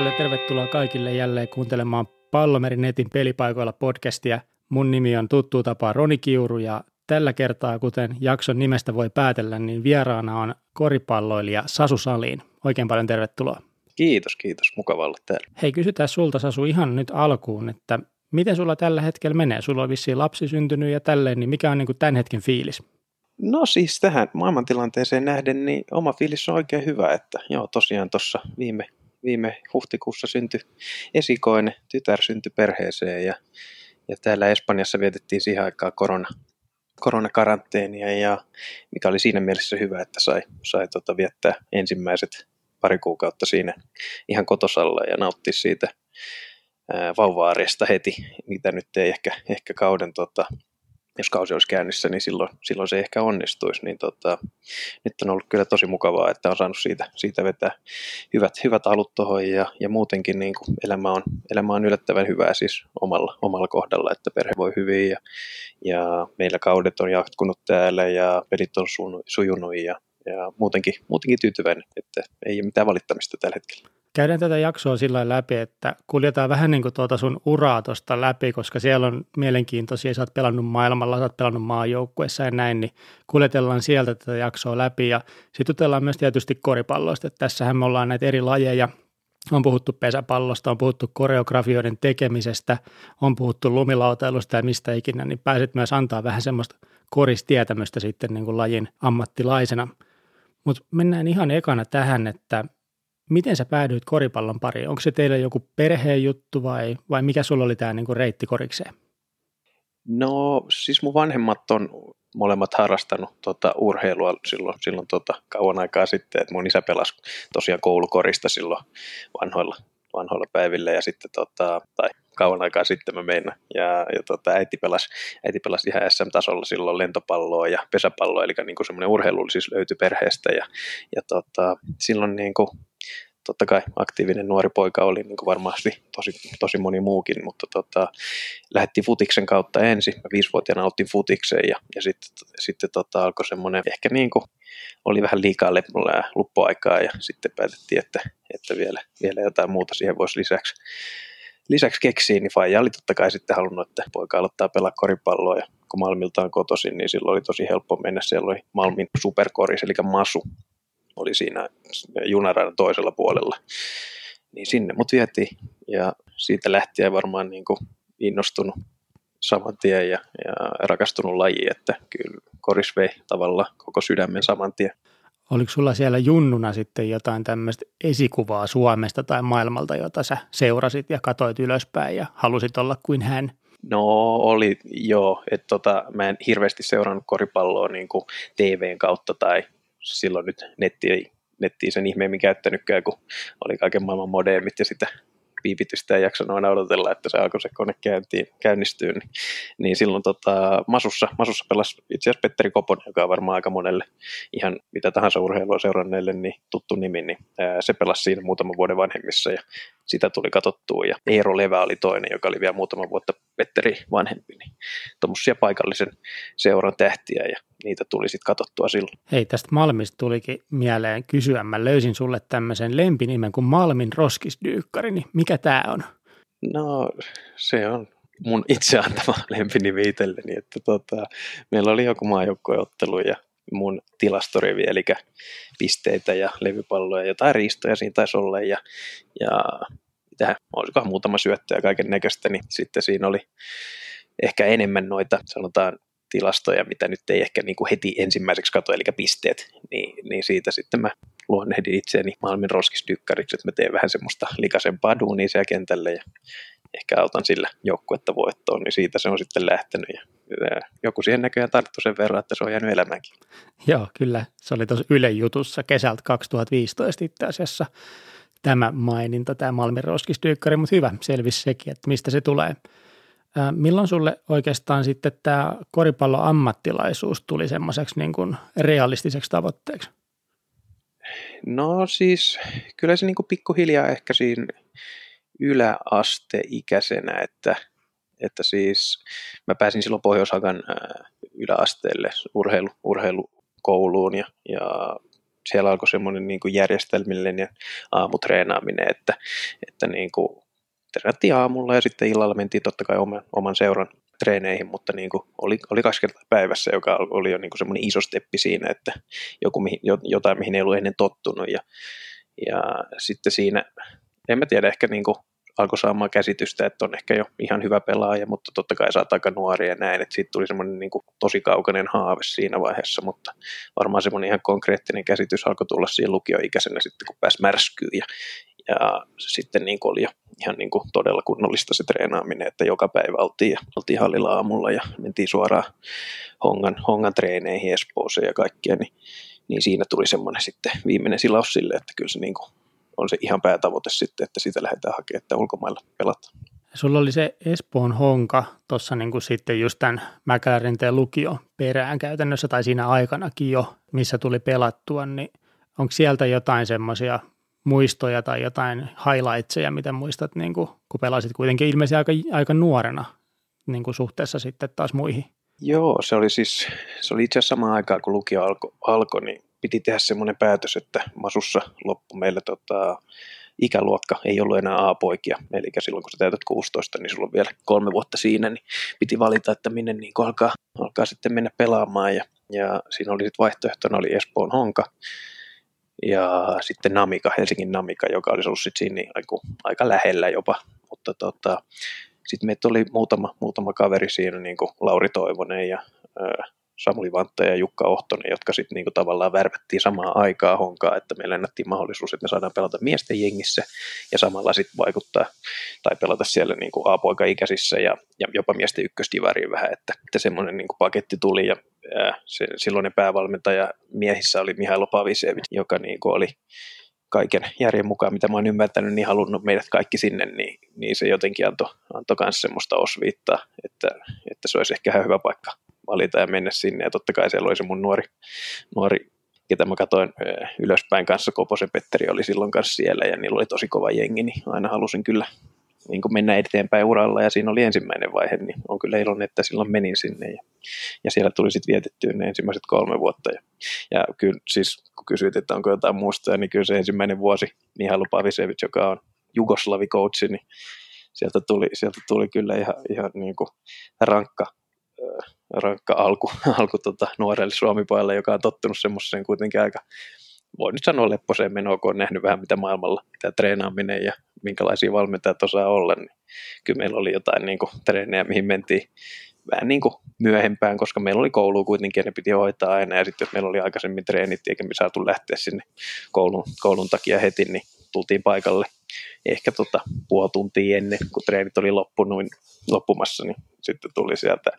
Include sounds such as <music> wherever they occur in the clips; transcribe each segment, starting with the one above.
paljon tervetuloa kaikille jälleen kuuntelemaan Pallomerin netin pelipaikoilla podcastia. Mun nimi on tuttu tapa Roni Kiuru ja tällä kertaa, kuten jakson nimestä voi päätellä, niin vieraana on koripalloilija Sasu Saliin. Oikein paljon tervetuloa. Kiitos, kiitos. Mukava olla täällä. Hei, kysytään sulta Sasu ihan nyt alkuun, että miten sulla tällä hetkellä menee? Sulla on vissiin lapsi syntynyt ja tälleen, niin mikä on niin kuin tämän hetken fiilis? No siis tähän maailmantilanteeseen nähden, niin oma fiilis on oikein hyvä, että joo tosiaan tuossa viime, viime huhtikuussa syntyi esikoinen, tytär syntyi perheeseen ja, ja täällä Espanjassa vietettiin siihen aikaan korona, koronakaranteenia ja mikä oli siinä mielessä hyvä, että sai, sai tota viettää ensimmäiset pari kuukautta siinä ihan kotosalla ja nauttia siitä vauva heti, mitä nyt ei ehkä, ehkä kauden tota, jos kausi olisi käynnissä, niin silloin, silloin se ehkä onnistuisi. Niin tota, nyt on ollut kyllä tosi mukavaa, että on saanut siitä, siitä vetää hyvät, hyvät alut tuohon ja, ja muutenkin niin kuin elämä, on, elämä on yllättävän hyvää siis omalla, omalla kohdalla, että perhe voi hyvin ja, ja meillä kaudet on jatkunut täällä ja pelit on sujunut ja, ja muutenkin, muutenkin tyytyväinen, että ei ole mitään valittamista tällä hetkellä. Käydään tätä jaksoa sillä läpi, että kuljetaan vähän niin kuin tuota sun uraa tuosta läpi, koska siellä on mielenkiintoisia, sä oot pelannut maailmalla, sä oot pelannut maajoukkuessa ja näin, niin kuljetellaan sieltä tätä jaksoa läpi. Ja sitten jutellaan myös tietysti koripalloista, että tässähän me ollaan näitä eri lajeja, on puhuttu pesäpallosta, on puhuttu koreografioiden tekemisestä, on puhuttu lumilautailusta ja mistä ikinä, niin pääset myös antaa vähän semmoista koristietämystä sitten niin kuin lajin ammattilaisena. Mutta mennään ihan ekana tähän, että miten sä päädyit koripallon pariin? Onko se teille joku perheen juttu vai, vai mikä sulla oli tämä niinku reitti korikseen? No siis mun vanhemmat on molemmat harrastanut tota, urheilua silloin, silloin tota, kauan aikaa sitten, että mun isä pelasi tosiaan koulukorista silloin vanhoilla, vanhoilla päivillä ja sitten tota, tai kauan aikaa sitten mä meinaan. Ja, ja tota, äiti, pelasi, äiti pelasi ihan SM-tasolla silloin lentopalloa ja pesäpalloa, eli niin semmoinen urheilu siis löytyi perheestä ja, ja tota, silloin niin kuin, totta kai aktiivinen nuori poika oli niin kuin varmasti tosi, tosi moni muukin, mutta tota, lähti futiksen kautta ensin. Mä viisivuotiaana aloitin futikseen ja, ja sitten, sitten tota, alkoi semmoinen, ehkä niin kuin, oli vähän liikaa luppuaikaa ja sitten päätettiin, että, että vielä, vielä jotain muuta siihen voisi lisäksi, lisäksi keksiä, niin Faija oli totta kai sitten halunnut, että poika aloittaa pelaa koripalloa ja kun Malmilta on kotoisin, niin silloin oli tosi helppo mennä. Siellä oli Malmin superkoris, eli Masu, oli siinä junaradan toisella puolella. Niin sinne mut vietiin ja siitä lähtien varmaan niin kuin innostunut saman tien ja, ja rakastunut laji, että kyllä koris vei tavalla koko sydämen saman tien. Oliko sulla siellä junnuna sitten jotain tämmöistä esikuvaa Suomesta tai maailmalta, jota sä seurasit ja katoit ylöspäin ja halusit olla kuin hän? No oli joo, että tota, mä en hirveästi seurannut koripalloa niin kuin TVn kautta tai silloin nyt netti ei nettiin sen ihmeemmin käyttänytkään, kun oli kaiken maailman modemit ja sitä viivitystä ei jaksanut aina odotella, että se alkoi se kone käyntiin, käynnistyy, niin, niin silloin tota, Masussa, Masussa pelasi itse asiassa Petteri Koponen, joka on varmaan aika monelle ihan mitä tahansa urheilua seuranneille niin tuttu nimi, niin ää, se pelasi siinä muutaman vuoden vanhemmissa ja sitä tuli katsottua. Ja Eero Levä oli toinen, joka oli vielä muutama vuotta Petteri vanhempi, niin tuommoisia paikallisen seuran tähtiä ja niitä tuli sitten katsottua silloin. Hei, tästä Malmista tulikin mieleen kysyä. Mä löysin sulle tämmöisen lempinimen kuin Malmin roskisdyykkari, niin mikä tämä on? No, se on mun itse antama <laughs> lempinimi itselleni, että tota, meillä oli joku maajoukkoeottelu ja mun tilastorivi, eli pisteitä ja levypalloja, jotain riistoja siinä taisi olla, ja, ja mitähän, olisikohan muutama syöttö ja kaiken näköistä, niin sitten siinä oli ehkä enemmän noita, sanotaan tilastoja, mitä nyt ei ehkä niin kuin heti ensimmäiseksi katso, eli pisteet, niin, niin siitä sitten mä luonnehdin itseäni Malmin roskistykkariksi, että mä teen vähän semmoista likaisempaa duunia siellä kentälle ja ehkä autan sillä joukkuetta voittoon, niin siitä se on sitten lähtenyt ja joku siihen näköjään tarttu sen verran, että se on jäänyt elämäänkin. Joo, kyllä. Se oli tuossa Yle jutussa kesältä 2015 itse asiassa tämä maininta, tämä Malmin roskistyykkari, mutta hyvä, selvisi sekin, että mistä se tulee. Milloin sulle oikeastaan sitten tämä koripallon ammattilaisuus tuli semmoiseksi niin kuin realistiseksi tavoitteeksi? No siis kyllä se niin kuin pikkuhiljaa ehkä siinä yläasteikäisenä, että, että siis mä pääsin silloin Pohjois-Hakan yläasteelle urheilu, urheilukouluun ja, ja siellä alkoi semmoinen niin kuin järjestelmillinen aamutreenaaminen, että, että niin kuin treenattiin aamulla ja sitten illalla mentiin totta kai oman, oman seuran treeneihin, mutta niin kuin oli, oli kaksi kertaa päivässä, joka oli jo niin kuin semmoinen iso steppi siinä, että joku, jotain, mihin ei ollut ennen tottunut. Ja, ja sitten siinä, en mä tiedä, ehkä niin kuin alkoi saamaan käsitystä, että on ehkä jo ihan hyvä pelaaja, mutta totta kai saa aika nuori ja näin, että siitä tuli semmoinen niin kuin tosi kaukainen haave siinä vaiheessa, mutta varmaan semmoinen ihan konkreettinen käsitys alkoi tulla siinä lukioikäisenä sitten, kun pääsi märskyyn ja, ja sitten niin kuin oli jo ihan niin kuin todella kunnollista se treenaaminen, että joka päivä oltiin, oltiin hallilla aamulla ja mentiin suoraan hongan, hongan treeneihin Espooseen ja kaikkea, niin, niin siinä tuli semmoinen sitten viimeinen silaus sille, että kyllä se niin kuin on se ihan päätavoite sitten, että sitä lähdetään hakemaan, että ulkomailla pelataan. Sulla oli se Espoon honka tuossa niin sitten just tämän Mäkälärinteen lukio perään käytännössä tai siinä aikanakin jo, missä tuli pelattua, niin onko sieltä jotain semmoisia muistoja tai jotain highlightseja, mitä muistat, niin kuin, kun pelasit kuitenkin ilmeisesti aika, aika nuorena niin kuin suhteessa sitten taas muihin? Joo, se oli siis, se oli itse asiassa samaan aikaan, kun lukio alkoi, alko, niin piti tehdä semmoinen päätös, että Masussa loppu meillä tota, ikäluokka ei ollut enää A-poikia, eli silloin kun sä täytät 16, niin sulla on vielä kolme vuotta siinä, niin piti valita, että minne niin alkaa, alkaa sitten mennä pelaamaan, ja, ja siinä oli sitten vaihtoehtona oli Espoon Honka, ja sitten Namika, Helsingin Namika, joka olisi ollut sitten siinä niin aika, aika lähellä jopa, mutta tota, sitten meitä oli muutama, muutama kaveri siinä, niin kuin Lauri Toivonen ja ää, Samuli Vantta ja Jukka Ohtonen, jotka sitten niinku tavallaan värvättiin samaan aikaan honkaa, että meillä annettiin mahdollisuus, että me saadaan pelata miesten jengissä ja samalla sitten vaikuttaa tai pelata siellä niinku A-poika-ikäisissä ja, ja jopa miesten ykkösdivariin vähän, että, että semmoinen niinku paketti tuli ja se, silloinen päävalmentaja miehissä oli Mihailo Pavisevic, joka niinku oli kaiken järjen mukaan, mitä mä oon ymmärtänyt, niin halunnut meidät kaikki sinne, niin, niin se jotenkin antoi antoi myös semmoista osviittaa, että, että se olisi ehkä ihan hyvä paikka valita ja mennä sinne. Ja totta kai siellä oli se mun nuori, nuori ketä mä katsoin ylöspäin kanssa, Koposen Petteri oli silloin kanssa siellä ja niillä oli tosi kova jengi, niin aina halusin kyllä niin kuin mennä eteenpäin uralla. Ja siinä oli ensimmäinen vaihe, niin on kyllä iloinen, että silloin menin sinne. Ja, ja siellä tuli sitten vietettyä ne ensimmäiset kolme vuotta. Ja, ja kyllä siis kun kysyit, että onko jotain muistoja, niin kyllä se ensimmäinen vuosi Mihailo Pavisevic, joka on Jugoslavi-coachi, niin sieltä tuli, sieltä tuli kyllä ihan, ihan niin kuin rankka, rankka alku, <laughs> alku tota, nuorelle suomipojalle, joka on tottunut semmoiseen kuitenkin aika, voi nyt sanoa lepposeen menoon, kun on nähnyt vähän mitä maailmalla, mitä treenaaminen ja minkälaisia valmentajat osaa olla, niin kyllä meillä oli jotain niin kuin, treenejä, mihin mentiin vähän niin kuin myöhempään, koska meillä oli koulu kuitenkin ja ne piti hoitaa aina. Ja sitten jos meillä oli aikaisemmin treenit eikä me saatu lähteä sinne koulun, koulun takia heti, niin tultiin paikalle ehkä tota puoli tuntia ennen, kun treenit oli loppunut, loppumassa, niin sitten tuli sieltä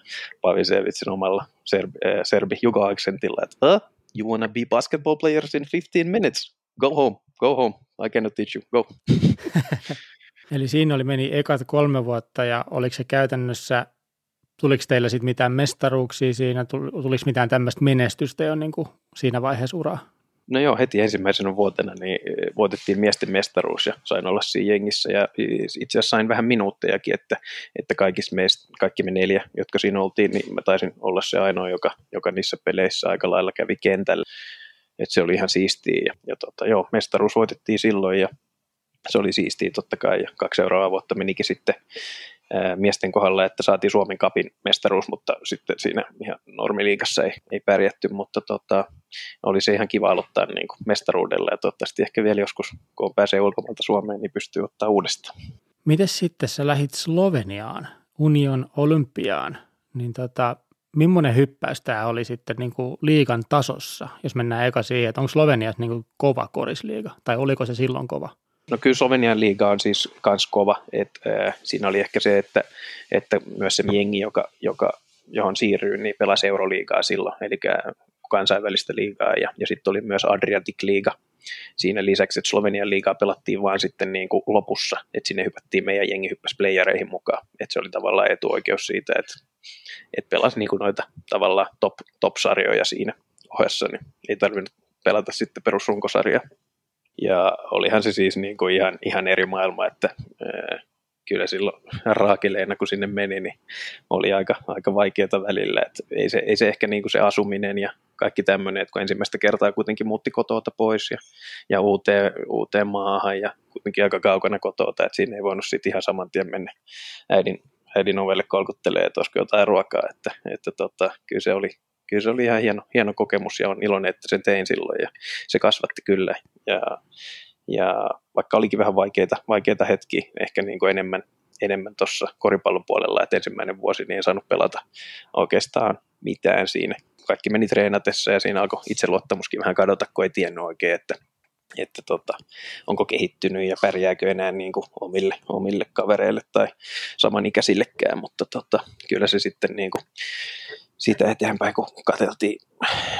Pavisevitsin omalla serbi, äh, serbi Jugo-aksentilla, että uh, you wanna be basketball players in 15 minutes? Go home, go home, I cannot teach you, go. <laughs> Eli siinä oli meni ekat kolme vuotta ja oliko se käytännössä, tuliko teillä sitten mitään mestaruuksia siinä, tuliko mitään tämmöistä menestystä jo niin kuin siinä vaiheessa uraa? No joo, heti ensimmäisenä vuotena niin eh, voitettiin miesten mestaruus ja sain olla siinä jengissä ja itse asiassa sain vähän minuuttejakin, että, että kaikissa meistä, kaikki me neljä, jotka siinä oltiin, niin mä taisin olla se ainoa, joka, joka niissä peleissä aika lailla kävi kentällä. Että se oli ihan siistiä ja, ja tota, joo, mestaruus voitettiin silloin ja se oli siistiä totta kai. Ja kaksi seuraavaa vuotta menikin sitten miesten kohdalla, että saatiin Suomen kapin mestaruus, mutta sitten siinä ihan normiliikassa ei, ei pärjätty, mutta tota, oli se ihan kiva aloittaa niin kuin mestaruudella ja toivottavasti ehkä vielä joskus, kun pääsee ulkomailta Suomeen, niin pystyy ottaa uudestaan. Miten sitten sä lähit Sloveniaan, Union Olympiaan, niin tota, millainen hyppäys tämä oli sitten niin kuin liikan tasossa, jos mennään eka siihen, että onko Sloveniassa niin kuin kova korisliiga, tai oliko se silloin kova? No kyllä Slovenian liiga on siis kans kova. Et, äh, siinä oli ehkä se, että, että myös se jengi, joka, joka, johon siirryy, niin pelasi Euroliigaa silloin, eli kansainvälistä liigaa, ja, ja sitten oli myös Adriatic-liiga siinä lisäksi, että Slovenian liigaa pelattiin vaan sitten niin kuin lopussa, että sinne hypättiin, meidän jengi hyppäsi playereihin mukaan, että se oli tavallaan etuoikeus siitä, että, että pelasi niin noita tavallaan top, top-sarjoja siinä ohessa, niin ei tarvinnut pelata sitten perusrunkosarjaa. Ja olihan se siis niin kuin ihan, ihan eri maailma, että ää, kyllä silloin raakileena, kun sinne meni, niin oli aika, aika vaikeaa välillä. Että ei, se, ei se ehkä niin kuin se asuminen ja kaikki tämmöinen, että kun ensimmäistä kertaa kuitenkin muutti kotota pois ja, ja uuteen, uuteen maahan ja kuitenkin aika kaukana kotota, että siinä ei voinut sitten ihan saman tien mennä äidin, äidin ovelle kolkuttelee, että olisiko jotain ruokaa, että, että tota, kyllä se oli, kyllä se oli ihan hieno, hieno kokemus ja on iloinen, että sen tein silloin ja se kasvatti kyllä. Ja, ja vaikka olikin vähän vaikeita, vaikeita hetkiä, ehkä niin kuin enemmän, enemmän tuossa koripallon puolella, että ensimmäinen vuosi niin en saanut pelata oikeastaan mitään siinä. Kaikki meni treenatessa ja siinä alkoi itseluottamuskin vähän kadota, kun ei tiennyt oikein, että, että tota, onko kehittynyt ja pärjääkö enää niin kuin omille, omille kavereille tai samanikäisillekään, mutta tota, kyllä se sitten niin kuin siitä eteenpäin, kun katseltiin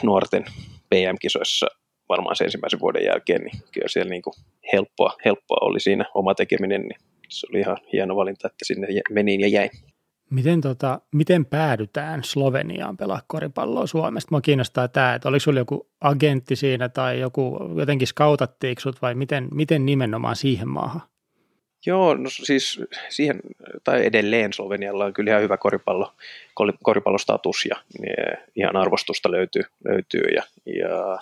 nuorten PM-kisoissa varmaan sen ensimmäisen vuoden jälkeen, niin kyllä siellä niin kuin helppoa, helppoa oli siinä oma tekeminen, niin se oli ihan hieno valinta, että sinne menin ja jäin. Miten, tota, miten päädytään Sloveniaan pelaa koripalloa Suomesta? Mua kiinnostaa tämä, että oliko sinulla joku agentti siinä tai joku jotenkin skautattiinko sut vai miten, miten nimenomaan siihen maahan? Joo, no siis siihen, tai edelleen Slovenialla on kyllä ihan hyvä koripallo, koripallostatus ja niin ihan arvostusta löytyy, löytyy ja, ja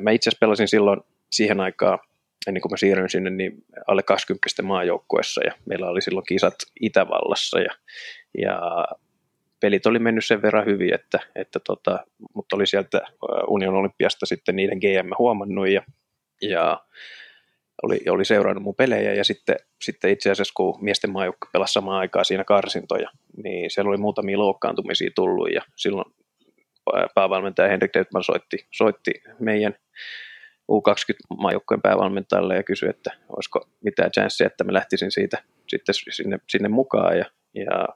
Mä itse asiassa pelasin silloin siihen aikaan, ennen kuin mä siirryin sinne, niin alle 20 maajoukkuessa ja meillä oli silloin kisat Itävallassa ja, ja pelit oli mennyt sen verran hyvin, että, että tota, mutta oli sieltä Union Olympiasta sitten niiden GM huomannut ja, ja oli, oli seurannut mun pelejä ja sitten, sitten itse asiassa kun miesten maajoukkue pelasi samaan aikaan siinä karsintoja, niin siellä oli muutamia loukkaantumisia tullut ja silloin päävalmentaja Henrik Deutman soitti, soitti meidän U20-maajoukkojen päävalmentajalle ja kysyi, että olisiko mitään chanssia, että mä lähtisin siitä sitten sinne, sinne mukaan. Ja, ja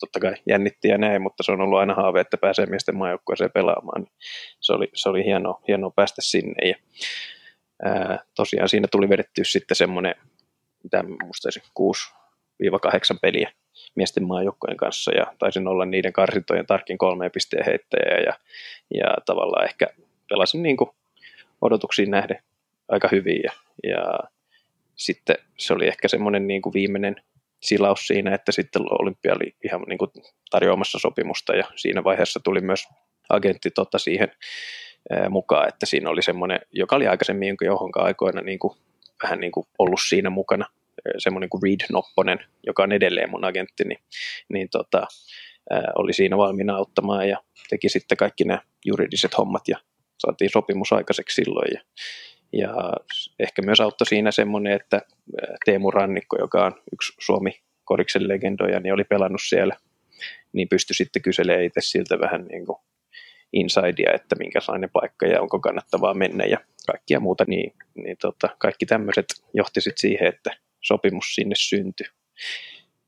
totta kai jännitti ja näin, mutta se on ollut aina haave, että pääsee miesten maajoukkueeseen pelaamaan. Se oli, se oli hienoa, hienoa päästä sinne. Ja ää, tosiaan siinä tuli vedetty sitten semmoinen, mitä muistaisin, 6-8 peliä miesten maajoukkojen kanssa. Ja taisin olla niiden karsintojen tarkin kolmeen pisteen heittäjä ja, ja tavallaan ehkä pelasin niin kuin odotuksiin nähden aika hyvin. Ja, ja sitten se oli ehkä semmoinen niin kuin viimeinen silaus siinä, että sitten Olympia oli ihan niin kuin tarjoamassa sopimusta ja siinä vaiheessa tuli myös agentti tota siihen mukaan, että siinä oli semmoinen, joka oli aikaisemmin johonkaan aikoina niin kuin, vähän niin kuin ollut siinä mukana semmoinen kuin Reed Nopponen, joka on edelleen mun agentti, niin, niin tota, oli siinä valmiina auttamaan ja teki sitten kaikki nämä juridiset hommat ja saatiin sopimus aikaiseksi silloin. Ja, ja ehkä myös auttoi siinä semmoinen, että Teemu Rannikko, joka on yksi Suomi koriksen legendoja, niin oli pelannut siellä, niin pystyi sitten kyselemään itse siltä vähän niin kuin insidea, että minkälainen paikka ja onko kannattavaa mennä ja kaikkia muuta, niin, niin tota, kaikki tämmöiset johti sitten siihen, että sopimus sinne syntyi.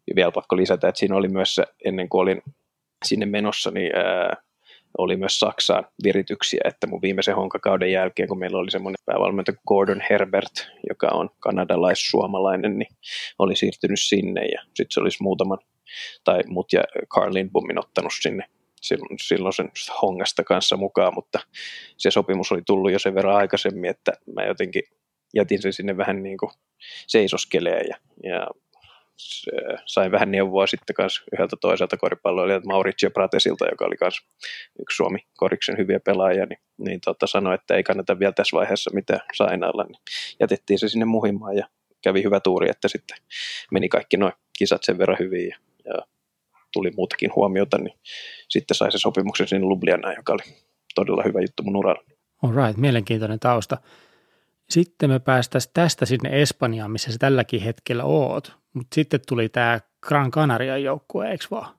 Ja vielä pakko lisätä, että siinä oli myös, ennen kuin olin sinne menossa, niin ää, oli myös Saksaan virityksiä, että mun viimeisen honkakauden jälkeen, kun meillä oli semmoinen päävalmentaja Gordon Herbert, joka on kanadalais-suomalainen, niin oli siirtynyt sinne ja sitten se olisi muutaman, tai mut ja Carl Lindbomin ottanut sinne silloin, silloin sen hongasta kanssa mukaan, mutta se sopimus oli tullut jo sen verran aikaisemmin, että mä jotenkin jätin sen sinne vähän niin kuin seisoskelee ja, ja sain vähän neuvoa sitten kanssa yhdeltä toiselta koripalloilijalta Mauricio Pratesilta, joka oli myös yksi Suomi koriksen hyviä pelaajia, niin, niin tota, sanoi, että ei kannata vielä tässä vaiheessa mitään sainailla, niin jätettiin se sinne muhimaan ja kävi hyvä tuuri, että sitten meni kaikki nuo kisat sen verran hyvin ja, ja tuli muutakin huomiota, niin sitten sai se sopimuksen sinne Ljubljanaan, joka oli todella hyvä juttu mun uralla. All right, mielenkiintoinen tausta. Sitten me päästäisiin tästä sinne Espanjaan, missä sä tälläkin hetkellä oot. Mutta sitten tuli tämä Gran Canaria joukkue, eikö vaan?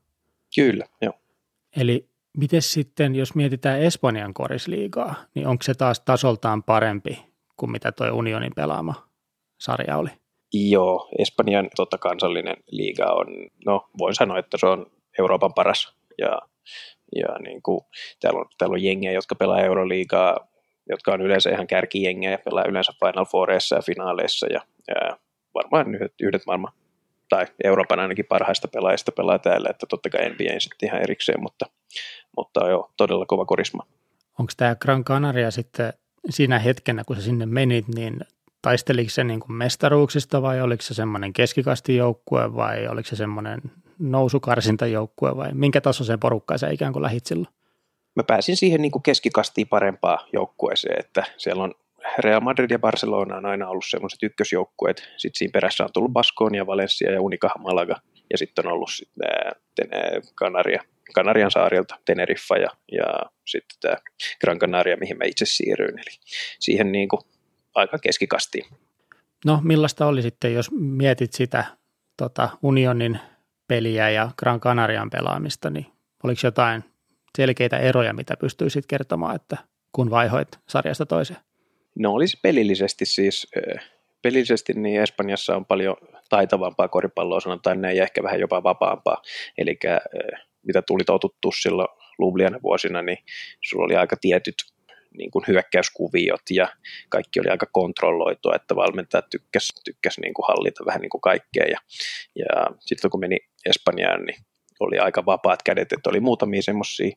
Kyllä, joo. Eli miten sitten, jos mietitään Espanjan korisliigaa, niin onko se taas tasoltaan parempi kuin mitä tuo unionin pelaama sarja oli? Joo, Espanjan tota, kansallinen liiga on, no voin sanoa, että se on Euroopan paras. Ja, ja niin kuin, täällä, on, täällä on jengejä, jotka pelaa Euroliigaa jotka on yleensä ihan kärkijengejä pelaa yleensä Final Foureissa ja finaaleissa ja, ja varmaan yhdet, yhdet maailman tai Euroopan ainakin parhaista pelaajista pelaa täällä, että totta kai NBA sitten ihan erikseen, mutta, mutta joo, todella kova korisma. Onko tämä Gran Canaria sitten siinä hetkenä, kun sä sinne menit, niin taisteliko se niin kuin mestaruuksista vai oliko se semmoinen keskikastijoukkue vai oliko se semmoinen nousukarsintajoukkue vai minkä tasoisen porukkaan sä ikään kuin lähit silloin? Mä pääsin siihen niin kuin keskikastiin parempaa joukkueeseen, että siellä on Real Madrid ja Barcelona on aina ollut semmoiset ykkösjoukkueet. Sitten siinä perässä on tullut Baskonia, Valencia ja Unicaja Malaga. Ja sitten on ollut sitten Kanaria, Kanarian saarilta Teneriffa ja, ja sitten tämä Gran Canaria, mihin mä itse siirryin. Eli siihen niin kuin aika keskikastiin. No millaista oli sitten, jos mietit sitä tota, Unionin peliä ja Gran Canarian pelaamista, niin oliko jotain selkeitä eroja, mitä pystyisit kertomaan, että kun vaihoit sarjasta toiseen? No olisi pelillisesti siis, pelillisesti niin Espanjassa on paljon taitavampaa koripalloa, sanotaan näin, ja ehkä vähän jopa vapaampaa. Eli mitä tuli totuttu silloin Lubliana vuosina, niin sulla oli aika tietyt niin kuin hyökkäyskuviot ja kaikki oli aika kontrolloitua, että valmentajat tykkäs, tykkäs niin kuin hallita vähän niin kuin kaikkea. Ja, ja sitten kun meni Espanjaan, niin oli aika vapaat kädet, että oli muutamia semmoisia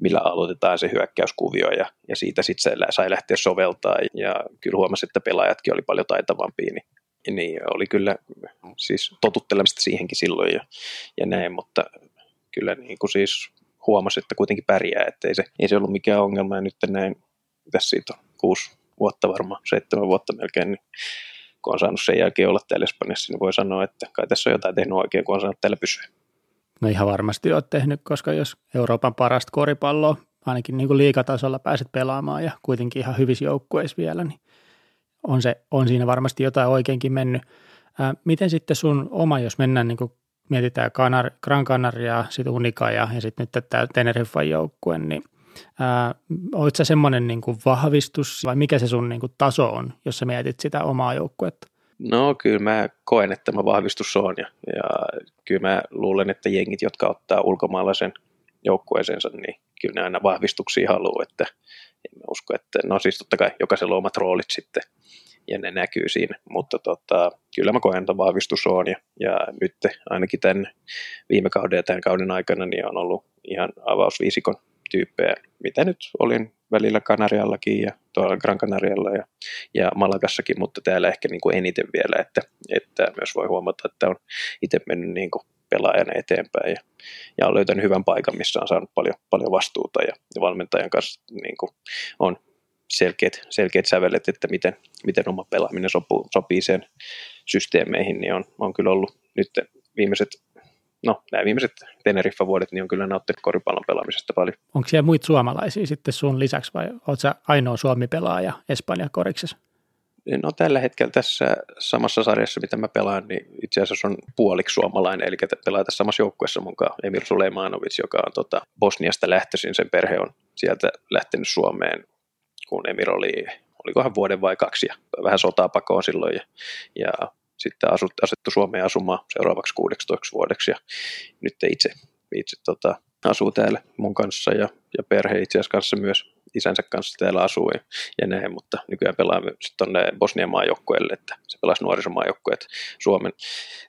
millä aloitetaan se hyökkäyskuvio ja, ja siitä sitten sai lähteä soveltaa ja kyllä huomasi, että pelaajatkin oli paljon taitavampia, niin, niin oli kyllä siis totuttelemista siihenkin silloin ja, ja näin, mutta kyllä niin kuin siis huomasi, että kuitenkin pärjää, että ei se, ei se ollut mikään ongelma ja nyt näin, tässä siitä on kuusi vuotta varmaan, seitsemän vuotta melkein, niin kun on saanut sen jälkeen olla täällä Espanjassa, niin voi sanoa, että kai tässä on jotain tehnyt oikein, kun on saanut täällä pysyä. No ihan varmasti olet tehnyt, koska jos Euroopan parasta koripalloa ainakin niin kuin liikatasolla pääset pelaamaan ja kuitenkin ihan hyvissä joukkueissa vielä, niin on, se, on siinä varmasti jotain oikeinkin mennyt. Ää, miten sitten sun oma, jos mennään niin kuin mietitään Kanar, Gran Canaria, sitten Unica ja, ja sitten nyt tämä Tenerife joukkue, niin olit sä semmoinen niin kuin vahvistus vai mikä se sun niin kuin taso on, jos sä mietit sitä omaa joukkuetta? No kyllä mä koen, että mä vahvistus on ja, ja kyllä mä luulen, että jengit, jotka ottaa ulkomaalaisen joukkueeseensa, niin kyllä ne aina vahvistuksia haluaa, että en usko, että no siis totta kai jokaisella omat roolit sitten ja ne näkyy siinä, mutta tota, kyllä mä koen, että vahvistus on ja, ja nyt ainakin tämän viime kauden ja tämän kauden aikana niin on ollut ihan avausviisikon tyyppejä, mitä nyt olin välillä Kanariallakin ja tuolla Gran Canarialla ja, ja Malagassakin, mutta täällä ehkä niin kuin eniten vielä, että, että myös voi huomata, että on itse mennyt niin kuin pelaajana eteenpäin ja, ja on löytänyt hyvän paikan, missä on saanut paljon, paljon vastuuta ja, ja valmentajan kanssa niin kuin on selkeät, selkeät sävelet, että miten, miten oma pelaaminen sopii sen systeemeihin, niin on, on kyllä ollut nyt viimeiset no, nämä viimeiset Teneriffa-vuodet niin on kyllä nauttinut koripallon pelaamisesta paljon. Onko siellä muita suomalaisia sitten sun lisäksi vai oletko sä ainoa Suomi-pelaaja Espanja koriksessa? No tällä hetkellä tässä samassa sarjassa, mitä mä pelaan, niin itse asiassa on puoliksi suomalainen, eli pelaa tässä samassa joukkueessa mukaan Emir Suleimanovic, joka on tota Bosniasta lähtöisin, sen perhe on sieltä lähtenyt Suomeen, kun Emir oli, olikohan vuoden vai kaksi, ja vähän sotaa pakoon silloin, ja, ja sitten asut, asettu Suomeen asumaan seuraavaksi 16 vuodeksi ja nyt itse, itse tota, asuu täällä mun kanssa ja, ja perhe itse asiassa kanssa myös isänsä kanssa täällä asuu ja, ja näin, mutta nykyään pelaa sitten tuonne Bosnian maajoukkueelle, että se pelasi nuorisomaajoukkueet Suomen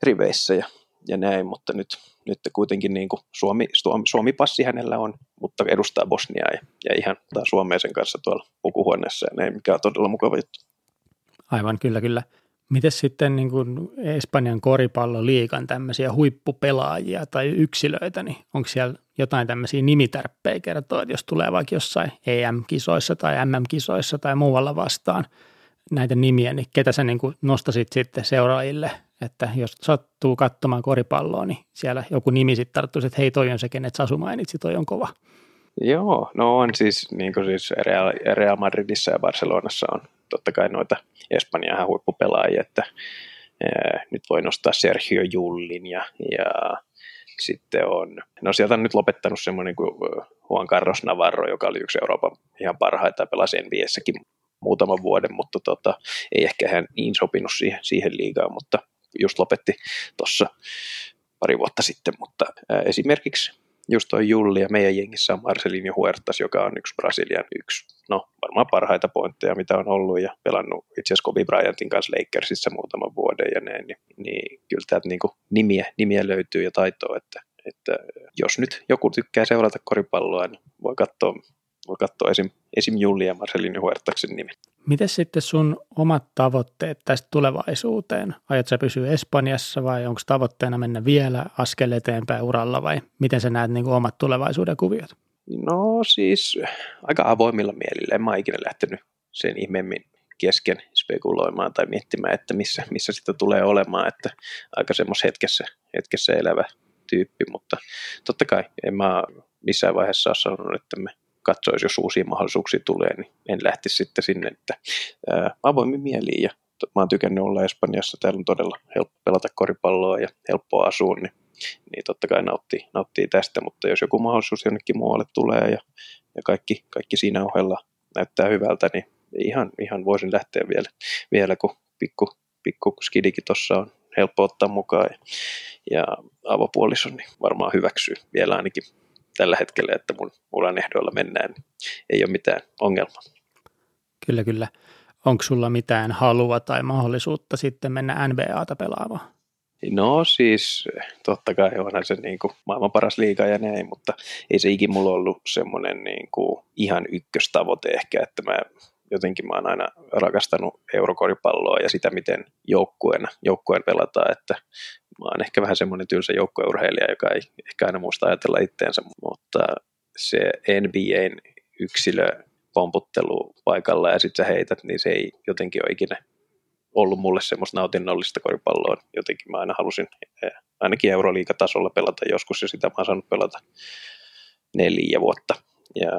riveissä ja, ja näin, mutta nyt, nyt kuitenkin niin kuin Suomi, Suomi, Suomi-passi hänellä on, mutta edustaa Bosniaa ja, ja ihan Suomeen sen kanssa tuolla pukuhuoneessa ja näin, mikä on todella mukava juttu. Aivan, kyllä, kyllä. Miten sitten niin kuin Espanjan koripalloliikan tämmöisiä huippupelaajia tai yksilöitä, niin onko siellä jotain tämmöisiä nimitärppejä kertoa, että jos tulee vaikka jossain EM-kisoissa tai MM-kisoissa tai muualla vastaan näitä nimiä, niin ketä sä niin kuin nostasit sitten seuraajille, että jos sattuu katsomaan koripalloa, niin siellä joku nimi sitten tarttuisi, että hei toi on se, kenet Sasu mainitsi, toi on kova. Joo, no on siis, niin kuin siis Real, Real Madridissa ja Barcelonassa on totta kai noita Espanjan huippupelaajia, että ää, nyt voi nostaa Sergio Jullin ja, ja sitten on, no sieltä on nyt lopettanut semmoinen kuin Juan Carlos Navarro, joka oli yksi Euroopan ihan parhaita, pelasi NBAssäkin muutaman vuoden, mutta tota, ei ehkä hän niin sopinut siihen, siihen liigaan, mutta just lopetti tuossa pari vuotta sitten, mutta ää, esimerkiksi just toi Julli ja meidän jengissä on Marcelinho Huertas, joka on yksi Brasilian yksi, no varmaan parhaita pointteja, mitä on ollut ja pelannut itse asiassa Kobe Bryantin kanssa Lakersissa muutaman vuoden ja näin, niin, niin kyllä täältä niin nimiä, nimiä löytyy ja taitoa, että, että jos nyt joku tykkää seurata koripalloa, niin voi katsoa, voi katsoa esim. esim. Julli ja Marcelinho Huertaksen nimi. Miten sitten sun omat tavoitteet tästä tulevaisuuteen? Aiot sä pysyä Espanjassa vai onko tavoitteena mennä vielä askel eteenpäin uralla vai miten sä näet niin kuin omat tulevaisuuden kuviot? No siis aika avoimilla mielillä. En mä ikinä lähtenyt sen ihmeemmin kesken spekuloimaan tai miettimään, että missä, missä sitä tulee olemaan, että aika semmoisessa hetkessä, hetkessä elävä tyyppi, mutta totta kai en mä missään vaiheessa ole sanonut, että me katsoisi, jos uusia mahdollisuuksia tulee, niin en lähtisi sitten sinne, että ää, avoimin mieliin. Ja mä oon tykännyt olla Espanjassa, täällä on todella helppo pelata koripalloa ja helppoa asua, niin, niin totta kai nauttii, nauttii tästä, mutta jos joku mahdollisuus jonnekin muualle tulee ja, ja kaikki, kaikki siinä ohella näyttää hyvältä, niin ihan, ihan voisin lähteä vielä, vielä kun pikku, pikku skidikin tuossa on helppo ottaa mukaan. Ja, ja avopuoliso niin varmaan hyväksyy vielä ainakin tällä hetkellä, että mun uran ehdoilla mennään, niin ei ole mitään ongelmaa. Kyllä, kyllä. Onko sulla mitään halua tai mahdollisuutta sitten mennä NBAta pelaamaan? No siis totta kai onhan se niin kuin maailman paras liiga ja näin, mutta ei se ikin mulla ollut semmoinen niin kuin ihan ykköstavoite ehkä, että mä jotenkin mä oon aina rakastanut eurokoripalloa ja sitä, miten joukkueen, joukkueen pelataan, että mä oon ehkä vähän semmoinen tylsä joukkueurheilija, joka ei ehkä aina muista ajatella itteensä, mutta se NBAn yksilö pomputtelu paikalla ja sitten sä heität, niin se ei jotenkin ole ikinä ollut mulle semmoista nautinnollista koripalloa. Jotenkin mä aina halusin eh, ainakin Euroliigatasolla pelata joskus ja sitä mä oon saanut pelata neljä vuotta. Ja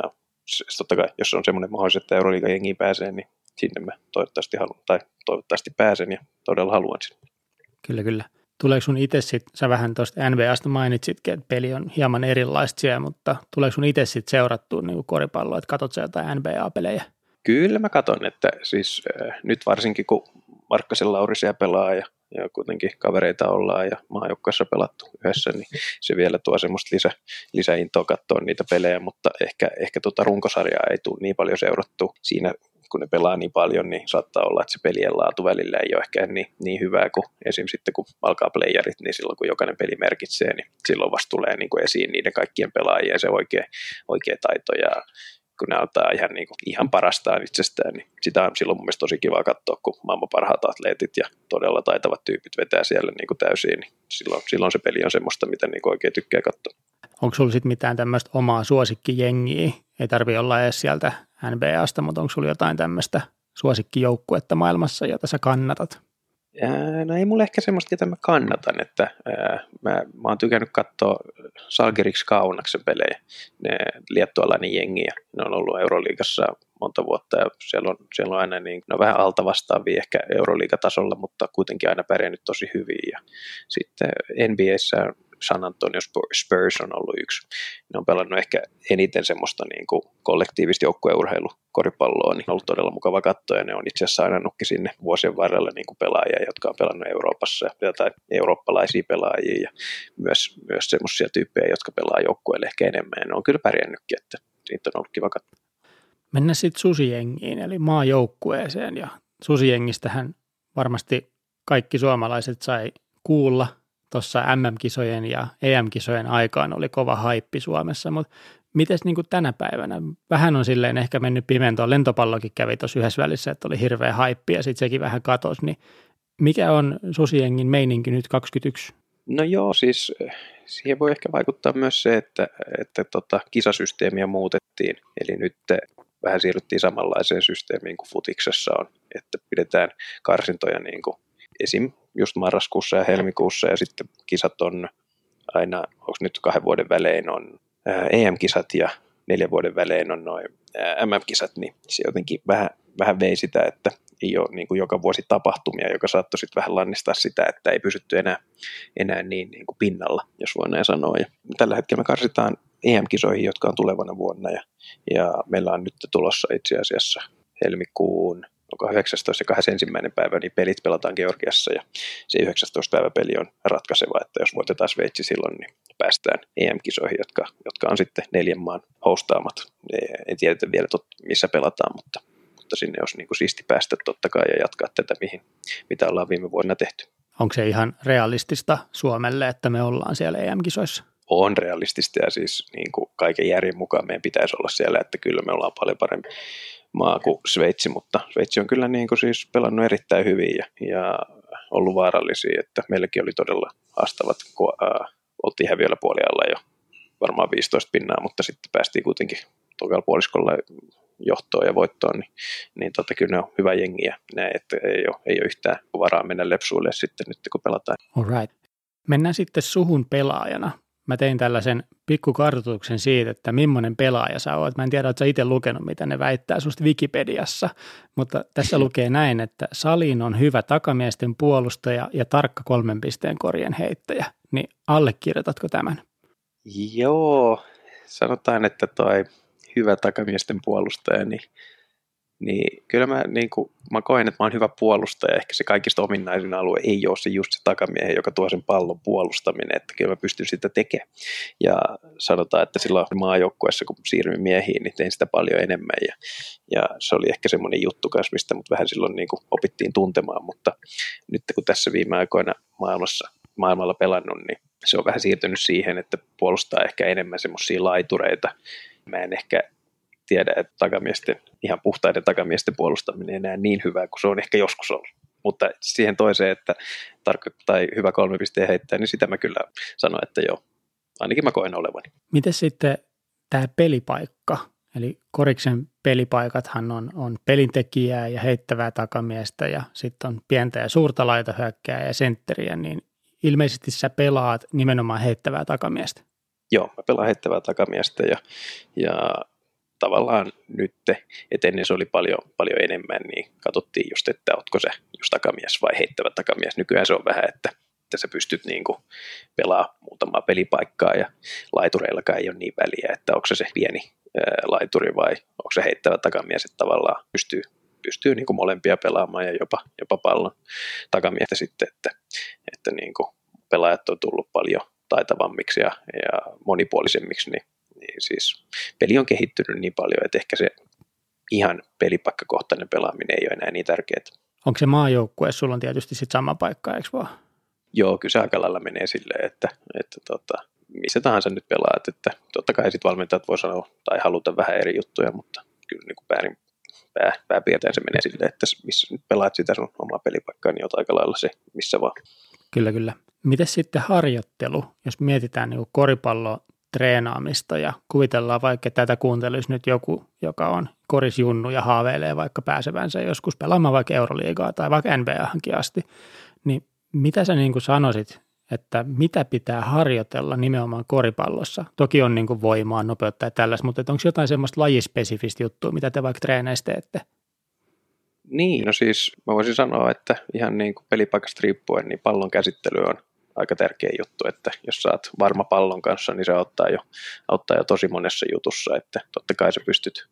totta kai, jos on semmoinen mahdollisuus, että Euroliiga jengiin pääsee, niin sinne mä toivottavasti haluan, tai toivottavasti pääsen ja todella haluan sinne. Kyllä, kyllä. Tuleeko sun itse sitten, sä vähän tuosta NBAsta mainitsitkin, että peli on hieman erilaista siellä, mutta tuleeko sun itse sitten seurattua niin koripalloa, että katsot sieltä jotain NBA-pelejä? Kyllä mä katson, että siis äh, nyt varsinkin kun Markkasen Lauri siellä pelaa ja, ja kuitenkin kavereita ollaan ja maajoukkoissa pelattu yhdessä, niin se vielä tuo semmoista lisä, lisäintoa katsoa niitä pelejä, mutta ehkä, ehkä tuota runkosarjaa ei tule niin paljon seurattu siinä kun ne pelaa niin paljon, niin saattaa olla, että se pelien laatu välillä ei ole ehkä niin, niin hyvää kuin esim. sitten kun alkaa playerit, niin silloin kun jokainen peli merkitsee, niin silloin vasta tulee niin kuin esiin niiden kaikkien pelaajien se oikea, oikea taito ja kun ne altaa ihan, niin kuin, ihan parastaan itsestään, niin sitä on silloin mun mielestä tosi kiva katsoa, kun maailman parhaat atleetit ja todella taitavat tyypit vetää siellä niin kuin täysiin, niin silloin, silloin se peli on semmoista, mitä niin kuin oikein tykkää katsoa. Onko sulla sitten mitään tämmöistä omaa suosikkijengiä? Ei tarvi olla edes sieltä NBAsta, mutta onko sulla jotain tämmöistä suosikkijoukkuetta maailmassa, jota sä kannatat? No ei mulle ehkä semmoista, ketä mä kannatan, että ää, mä, mä oon tykännyt katsoa Salgeriksi Kaunaksen pelejä, ne liettualainen jengi, ja ne on ollut Euroliigassa monta vuotta, ja siellä on, siellä on aina niin, ne on vähän alta vastaavia ehkä Euroliigatasolla, mutta kuitenkin aina pärjännyt tosi hyvin, ja sitten NBAssä San Antonio Spurs on ollut yksi. Ne on pelannut ehkä eniten semmoista niin kuin kollektiivista joukkueurheilukoripalloa, niin on ollut todella mukava katsoa, ja ne on itse asiassa nukki sinne vuosien varrella niin kuin pelaajia, jotka on pelannut Euroopassa, tai eurooppalaisia pelaajia, ja myös, myös semmoisia tyyppejä, jotka pelaa joukkueelle ehkä enemmän, ja ne on kyllä pärjännytkin, että siitä on ollut kiva katsoa. Mennään sitten susijengiin, eli maajoukkueeseen, ja susijengistähän varmasti kaikki suomalaiset sai kuulla – tuossa MM-kisojen ja EM-kisojen aikaan oli kova haippi Suomessa, mutta miten niin tänä päivänä? Vähän on silleen ehkä mennyt pimentoon. Lentopallokin kävi tuossa yhdessä välissä, että oli hirveä haippi ja sitten sekin vähän katosi. Niin mikä on Susiengin meininki nyt 21? No joo, siis eh, siihen voi ehkä vaikuttaa myös se, että, että tota, kisasysteemiä muutettiin. Eli nyt vähän siirryttiin samanlaiseen systeemiin kuin futiksessa on, että pidetään karsintoja niin kuin esim. Just marraskuussa ja helmikuussa ja sitten kisat on aina, onko nyt kahden vuoden välein on EM-kisat ja neljän vuoden välein on noin MM-kisat, niin se jotenkin vähän, vähän vei sitä, että ei ole niin kuin joka vuosi tapahtumia, joka saattoi sitten vähän lannistaa sitä, että ei pysytty enää, enää niin, niin kuin pinnalla, jos voi näin sanoa. Ja tällä hetkellä me karsitaan EM-kisoihin, jotka on tulevana vuonna, ja, ja meillä on nyt tulossa itse asiassa helmikuun onko 19 ja 21. päivä, niin pelit pelataan Georgiassa ja se 19. päivä peli on ratkaiseva, että jos voitetaan Sveitsi silloin, niin päästään EM-kisoihin, jotka, jotka on sitten neljän maan hostaamat. En tiedä vielä, tot, missä pelataan, mutta, mutta sinne olisi niin kuin siisti päästä totta kai ja jatkaa tätä, mihin, mitä ollaan viime vuonna tehty. Onko se ihan realistista Suomelle, että me ollaan siellä EM-kisoissa? on realistista ja siis niin kuin kaiken järjen mukaan meidän pitäisi olla siellä, että kyllä me ollaan paljon parempi maa kuin Sveitsi, mutta Sveitsi on kyllä niin kuin siis pelannut erittäin hyvin ja, ja ollut vaarallisia, että meilläkin oli todella haastavat, kun ää, oltiin vielä puolialla jo varmaan 15 pinnaa, mutta sitten päästiin kuitenkin tokalla puoliskolla johtoon ja voittoon, niin, niin tota, kyllä ne on hyvä jengi ja näin, että ei ole, ei ole yhtään varaa mennä lepsuille sitten nyt, kun pelataan. All right. Mennään sitten suhun pelaajana. Mä tein tällaisen pikkukartoituksen siitä, että millainen pelaaja sä oot. Mä en tiedä, että sä itse lukenut, mitä ne väittää susta Wikipediassa, mutta tässä <laughs> lukee näin, että Salin on hyvä takamiesten puolustaja ja tarkka kolmen pisteen korjen heittäjä. Niin allekirjoitatko tämän? Joo, sanotaan, että toi hyvä takamiesten puolustaja, niin, niin kyllä mä, niin kuin, mä koen, että mä oon hyvä puolustaja. Ehkä se kaikista ominaisin alue ei ole se just se takamiehen, joka tuo sen pallon puolustaminen, että kyllä mä pystyn sitä tekemään. Ja sanotaan, että silloin maajoukkueessa, kun siirryin miehiin, niin tein sitä paljon enemmän. Ja, ja se oli ehkä semmoinen juttu kanssa, mistä mut vähän silloin niin kuin opittiin tuntemaan, mutta nyt kun tässä viime aikoina maailmassa, maailmalla pelannut, niin se on vähän siirtynyt siihen, että puolustaa ehkä enemmän semmoisia laitureita. Mä en ehkä tiedä, että takamiesten, ihan puhtaiden takamiesten puolustaminen ei enää niin hyvää kuin se on ehkä joskus ollut. Mutta siihen toiseen, että tarkka tai hyvä kolme pisteen heittää, niin sitä mä kyllä sanon, että joo, ainakin mä koen olevani. Miten sitten tämä pelipaikka? Eli Koriksen pelipaikathan on, on pelintekijää ja heittävää takamiestä ja sitten on pientä ja suurta laitahyökkää ja sentteriä, niin ilmeisesti sä pelaat nimenomaan heittävää takamiestä. Joo, mä pelaan heittävää takamiestä ja, ja tavallaan nyt, että ennen se oli paljon, paljon enemmän, niin katsottiin just, että otko se just takamies vai heittävä takamies. Nykyään se on vähän, että, että sä pystyt niin kuin pelaa muutamaa pelipaikkaa ja laitureillakaan ei ole niin väliä, että onko se se pieni ää, laituri vai onko se heittävä takamies, että tavallaan pystyy, pystyy niin kuin molempia pelaamaan ja jopa, jopa pallon takamiestä sitten, että, että niin kuin pelaajat on tullut paljon taitavammiksi ja, ja monipuolisemmiksi, niin, niin siis peli on kehittynyt niin paljon, että ehkä se ihan pelipaikkakohtainen pelaaminen ei ole enää niin tärkeää. Onko se maajoukkue, sulla on tietysti sitten sama paikka, eikö vaan? Joo, kyllä se aika lailla menee silleen, että, että tota, missä tahansa nyt pelaat, että totta kai sitten valmentajat voi sanoa tai haluta vähän eri juttuja, mutta kyllä niin kuin päärin, pää, pääpiirtein se menee silleen, että missä nyt pelaat sitä sun omaa pelipaikkaa, niin oot aika lailla se, missä vaan. Kyllä, kyllä. Miten sitten harjoittelu, jos mietitään niin koripallo treenaamista ja kuvitellaan vaikka, että tätä kuuntelisi nyt joku, joka on korisjunnu ja haaveilee vaikka pääsevänsä joskus pelaamaan vaikka Euroliigaa tai vaikka NBAhankin asti, niin mitä sä niin kuin sanoisit, että mitä pitää harjoitella nimenomaan koripallossa? Toki on niin kuin voimaa, nopeutta ja tällaista, mutta onko jotain semmoista lajispesifistä juttua, mitä te vaikka treeneissä teette? Niin, no siis mä voisin sanoa, että ihan niin kuin pelipaikasta riippuen, niin pallon käsittely on aika tärkeä juttu, että jos saat varma pallon kanssa, niin se auttaa jo, auttaa jo tosi monessa jutussa, että totta kai sä pystyt,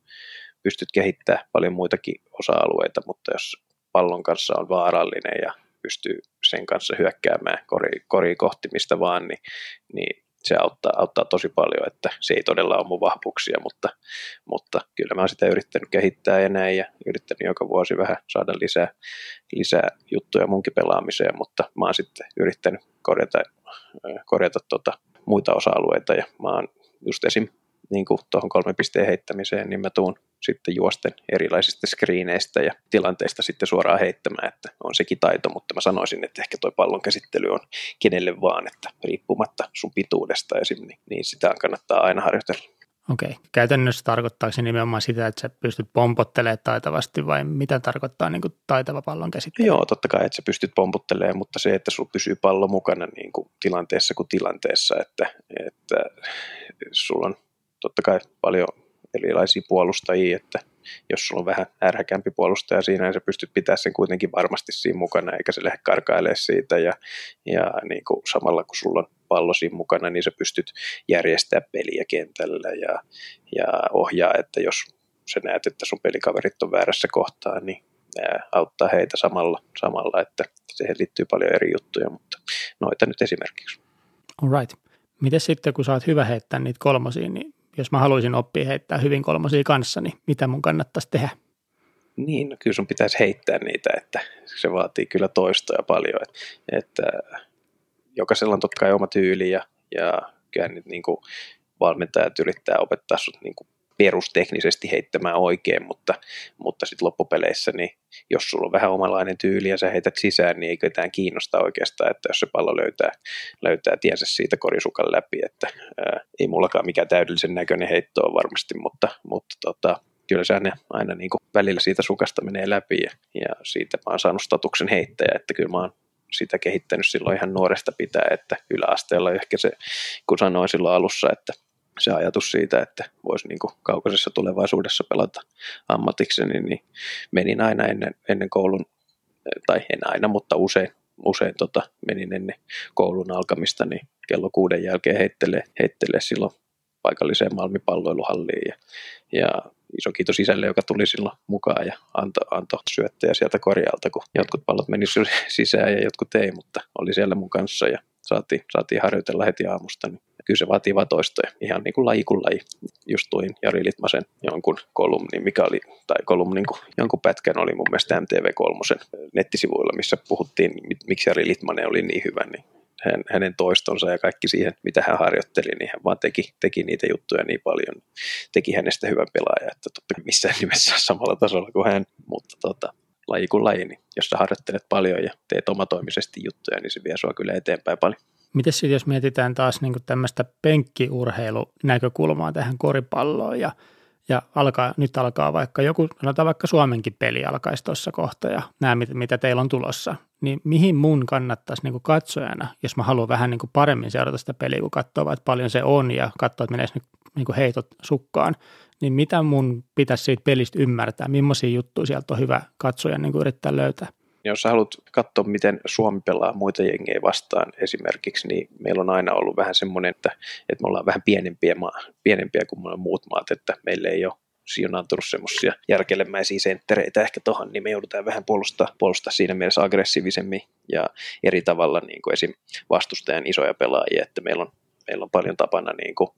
pystyt kehittämään paljon muitakin osa-alueita, mutta jos pallon kanssa on vaarallinen ja pystyy sen kanssa hyökkäämään kori, kori kohti mistä vaan, niin, niin se auttaa, auttaa tosi paljon, että se ei todella ole mun vahvuuksia, mutta, mutta kyllä mä oon sitä yrittänyt kehittää näin ja yrittänyt joka vuosi vähän saada lisää, lisää juttuja munkin pelaamiseen, mutta mä oon sitten yrittänyt korjata, korjata tota muita osa-alueita ja mä oon just esim. Niin tuohon kolmen pisteen heittämiseen, niin mä tuun sitten juosten erilaisista screeneistä ja tilanteista sitten suoraan heittämään, että on sekin taito, mutta mä sanoisin, että ehkä tuo pallon käsittely on kenelle vaan, että riippumatta sun pituudesta esim. niin, niin sitä kannattaa aina harjoitella. Okei. Käytännössä tarkoittaa se nimenomaan sitä, että sä pystyt pompottelemaan taitavasti vai mitä tarkoittaa niin kuin taitava pallon käsittely? Joo, totta kai, että sä pystyt pompottelemaan, mutta se, että sulla pysyy pallo mukana niin kuin tilanteessa kuin tilanteessa, että, että sulla on totta kai paljon erilaisia puolustajia, että jos sulla on vähän ärhäkämpi puolustaja siinä, niin sä pystyt pitämään sen kuitenkin varmasti siinä mukana, eikä se lähde karkailemaan siitä, ja, ja niin kuin samalla kun sulla on pallo siinä mukana, niin sä pystyt järjestämään peliä kentällä ja, ja ohjaa, että jos sä näet, että sun pelikaverit on väärässä kohtaa, niin auttaa heitä samalla, samalla, että siihen liittyy paljon eri juttuja, mutta noita nyt esimerkiksi. All right. Miten sitten, kun sä oot hyvä heittää niitä kolmosia, niin jos mä haluaisin oppia heittää hyvin kolmosia kanssa, niin mitä mun kannattaisi tehdä? Niin, no kyllä sun pitäisi heittää niitä, että se vaatii kyllä toistoja paljon, että, että jokaisella on totta kai oma tyyli ja, ja kyllä nyt niin kuin valmentajat yrittää opettaa sut niin kuin perusteknisesti heittämään oikein, mutta, mutta sitten loppupeleissä, niin jos sulla on vähän omalainen tyyli ja sä heität sisään, niin ei ketään kiinnosta oikeastaan, että jos se pallo löytää, löytää tiensä siitä korisukan läpi, että ää, ei mullakaan mikään täydellisen näköinen heitto on varmasti, mutta, mutta tota, kyllä se aina, aina niin kuin välillä siitä sukasta menee läpi ja, ja siitä mä oon saanut statuksen heittäjä, että kyllä mä oon sitä kehittänyt silloin ihan nuoresta pitää, että yläasteella ehkä se, kun sanoin silloin alussa, että se ajatus siitä, että voisi niin kuin kaukaisessa tulevaisuudessa pelata ammatikseni, niin menin aina ennen, ennen koulun, tai en aina, mutta usein, usein tota, menin ennen koulun alkamista, niin kello kuuden jälkeen heittelee, heittelee silloin paikalliseen Malmipalloiluhalliin ja, ja iso kiitos isälle, joka tuli silloin mukaan ja antoi anto syöttejä sieltä korjalta, kun jotkut pallot meni sisään ja jotkut ei, mutta oli siellä mun kanssa ja saatiin, saatiin harjoitella heti aamusta. Niin kyllä se vaatii vaan toistoja, ihan niin kuin laji kuin laji. Just tuin Jari Litmasen jonkun kolumnin, mikä oli, tai kolumnin, kun jonkun pätkän oli mun mielestä MTV3 nettisivuilla, missä puhuttiin, miksi Jari Litmanen oli niin hyvä, niin hän, hänen toistonsa ja kaikki siihen, mitä hän harjoitteli, niin hän vaan teki, teki niitä juttuja niin paljon. Teki hänestä hyvän pelaaja, että totta missään nimessä <laughs> samalla tasolla kuin hän, mutta tota, laji kuin laji, niin jos sä harjoittelet paljon ja teet omatoimisesti juttuja, niin se vie sua kyllä eteenpäin paljon. Miten sitten, jos mietitään taas niin tämmöistä penkkiurheilunäkökulmaa tähän koripalloon ja ja alkaa, nyt alkaa vaikka joku, sanotaan vaikka Suomenkin peli alkaisi tuossa kohta ja nämä, mitä teillä on tulossa, niin mihin mun kannattaisi niin katsojana, jos mä haluan vähän niin paremmin seurata sitä peliä, kun katsoo, että paljon se on ja katsoo, että menee niin heitot sukkaan, niin mitä mun pitäisi siitä pelistä ymmärtää, millaisia juttuja sieltä on hyvä katsoja niin yrittää löytää? Jos sä haluat katsoa, miten Suomi pelaa muita jengejä vastaan esimerkiksi, niin meillä on aina ollut vähän semmoinen, että, että me ollaan vähän pienempiä, maa, pienempiä kuin muut maat, että meillä ei ole sijoinantunut semmoisia järkelemäisiä senttereitä ehkä tuohon, niin me joudutaan vähän puolustaa, puolustaa siinä mielessä aggressiivisemmin ja eri tavalla niin kuin esim. vastustajan isoja pelaajia, että meillä on, meillä on paljon tapana niin kuin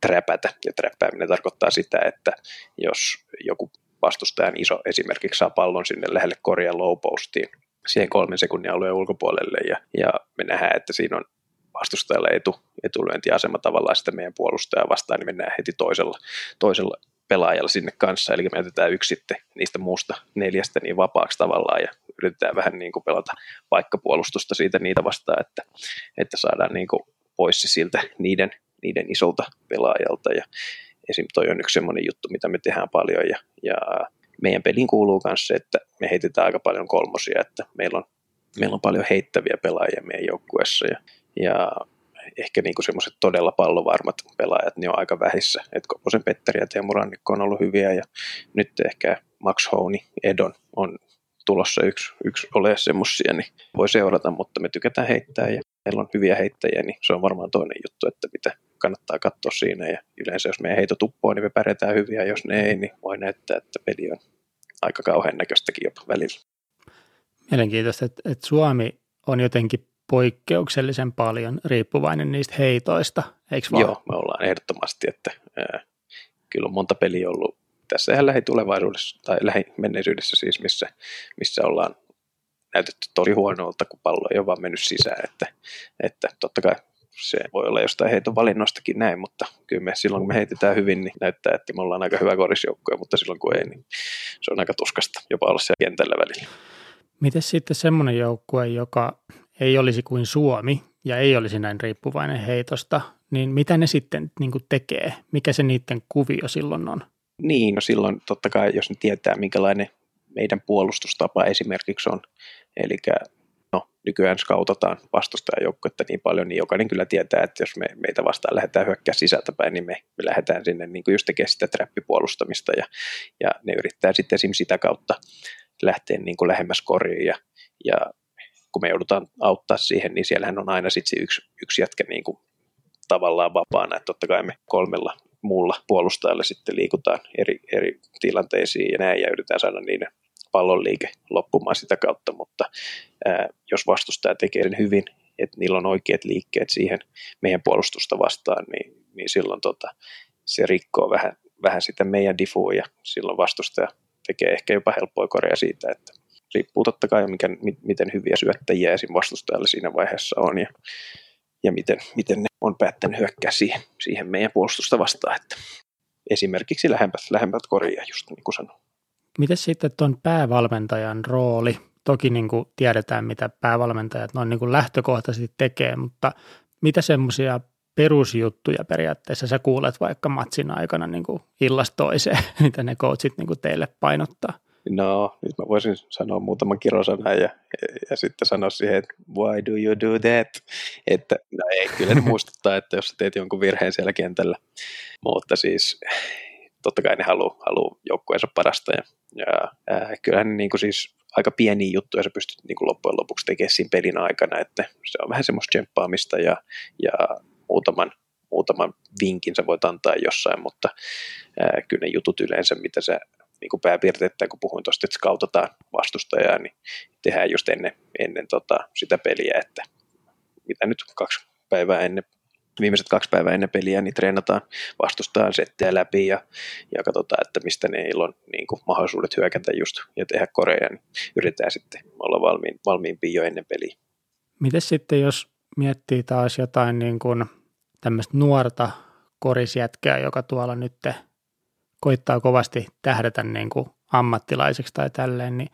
träpätä, ja träppääminen tarkoittaa sitä, että jos joku vastustajan iso esimerkiksi saa pallon sinne lähelle korjan low postiin, siihen kolmen sekunnin alueen ulkopuolelle, ja, ja me nähdään, että siinä on vastustajalla etu, etulyöntiasema tavallaan sitä meidän puolustajaa vastaan, niin mennään heti toisella, toisella pelaajalla sinne kanssa, eli me jätetään yksi sitten niistä muusta neljästä niin vapaaksi tavallaan ja yritetään vähän niin kuin pelata paikkapuolustusta siitä niitä vastaan, että, että saadaan niin kuin pois siltä niiden, niiden isolta pelaajalta. Ja esim. toi on yksi semmoinen juttu, mitä me tehdään paljon ja, ja meidän pelin kuuluu myös se, että me heitetään aika paljon kolmosia, että meillä on, meillä on paljon heittäviä pelaajia meidän joukkueessa ja, ja ehkä niin semmoiset todella pallovarmat pelaajat, niin on aika vähissä. Et Koposen Petteri ja Teemu Rannikko on ollut hyviä ja nyt ehkä Max Houni, Edon on tulossa yksi, yksi ole semmoisia, niin voi seurata, mutta me tykätään heittää ja meillä on hyviä heittäjiä, niin se on varmaan toinen juttu, että mitä kannattaa katsoa siinä ja yleensä jos meidän heito tuppoo, niin me pärjätään hyviä, jos ne ei, niin voi näyttää, että peli on aika kauhean näköistäkin jopa välillä. Mielenkiintoista, että, että Suomi on jotenkin poikkeuksellisen paljon riippuvainen niistä heitoista, eikö vaan? Joo, me ollaan ehdottomasti, että ää, kyllä on monta peliä ollut tässä ihan lähitulevaisuudessa tai lähimenneisyydessä siis, missä, missä ollaan näytetty tosi huonolta, kun pallo ei ole vaan mennyt sisään, että, että totta kai se voi olla jostain heiton valinnostakin näin, mutta kyllä me silloin kun me heitetään hyvin, niin näyttää, että me ollaan aika hyvä korisjoukkoja, mutta silloin kun ei, niin se on aika tuskasta jopa olla siellä kentällä välillä. Miten sitten semmoinen joukkue, joka ei olisi kuin Suomi ja ei olisi näin riippuvainen heitosta, niin mitä ne sitten niin tekee? Mikä se niiden kuvio silloin on? Niin, no silloin totta kai, jos ne tietää, minkälainen meidän puolustustapa esimerkiksi on, eli no, nykyään skautataan vastustajajoukkuetta niin paljon, niin jokainen kyllä tietää, että jos me, meitä vastaan lähdetään hyökkää sisältäpäin, niin me, me lähdetään sinne niin kuin just tekemään sitä trappipuolustamista, ja, ja ne yrittää sitten esimerkiksi sitä kautta lähteä niin kuin lähemmäs koriin, ja, ja kun me joudutaan auttaa siihen, niin siellähän on aina sitten yksi, yksi jätkä niin kuin tavallaan vapaana, että totta kai me kolmella muulla puolustajalla sitten liikutaan eri, eri tilanteisiin ja näin ja yritetään saada niiden pallon liike loppumaan sitä kautta, mutta ää, jos vastustaja tekee sen hyvin, että niillä on oikeat liikkeet siihen meidän puolustusta vastaan, niin, niin silloin tota, se rikkoo vähän, vähän sitä meidän difua ja silloin vastustaja tekee ehkä jopa helppoa korea siitä, että riippuu totta kai, mikä, miten hyviä syöttäjiä esim. vastustajalle siinä vaiheessa on ja, ja miten, miten ne on päättänyt hyökkää siihen, siihen meidän puolustusta vastaan. Että esimerkiksi lähempät, lähempät koria, just niin kuin sanoin. Miten sitten tuon päävalmentajan rooli? Toki niin kuin tiedetään, mitä päävalmentajat noin niin kuin lähtökohtaisesti tekee, mutta mitä semmoisia perusjuttuja periaatteessa sä kuulet vaikka matsin aikana niin kuin illasta toiseen, <laughs> mitä ne coachit niin kuin teille painottaa? No, nyt mä voisin sanoa muutaman kirosanan ja, ja sitten sanoa siihen, että why do you do that? Että no ei, kyllä ne <laughs> muistuttaa, että jos sä teet jonkun virheen siellä kentällä. Mutta siis totta kai ne haluaa haluu joukkueensa parasta ja, ja äh, kyllähän niin kuin siis aika pieniä juttuja sä pystyt niin kuin loppujen lopuksi tekemään siinä pelin aikana, että se on vähän semmoista tsemppaamista ja, ja muutaman, muutaman vinkin sä voit antaa jossain, mutta ää, kyllä ne jutut yleensä, mitä sä niin kuin pääpiirteitä, kun puhuin tuosta, että skautataan vastustajaa, niin tehdään just ennen, ennen tota, sitä peliä, että mitä nyt kaksi päivää ennen viimeiset kaksi päivää ennen peliä, niin treenataan vastustaa settiä läpi ja, ja katsotaan, että mistä ne on niin kuin, mahdollisuudet hyökätä just ja tehdä koreja, niin yritetään sitten olla valmiin, valmiimpi jo ennen peliä. Miten sitten, jos miettii taas jotain niin kuin tämmöistä nuorta korisjätkää, joka tuolla nyt koittaa kovasti tähdätä niin kuin ammattilaiseksi tai tälleen, niin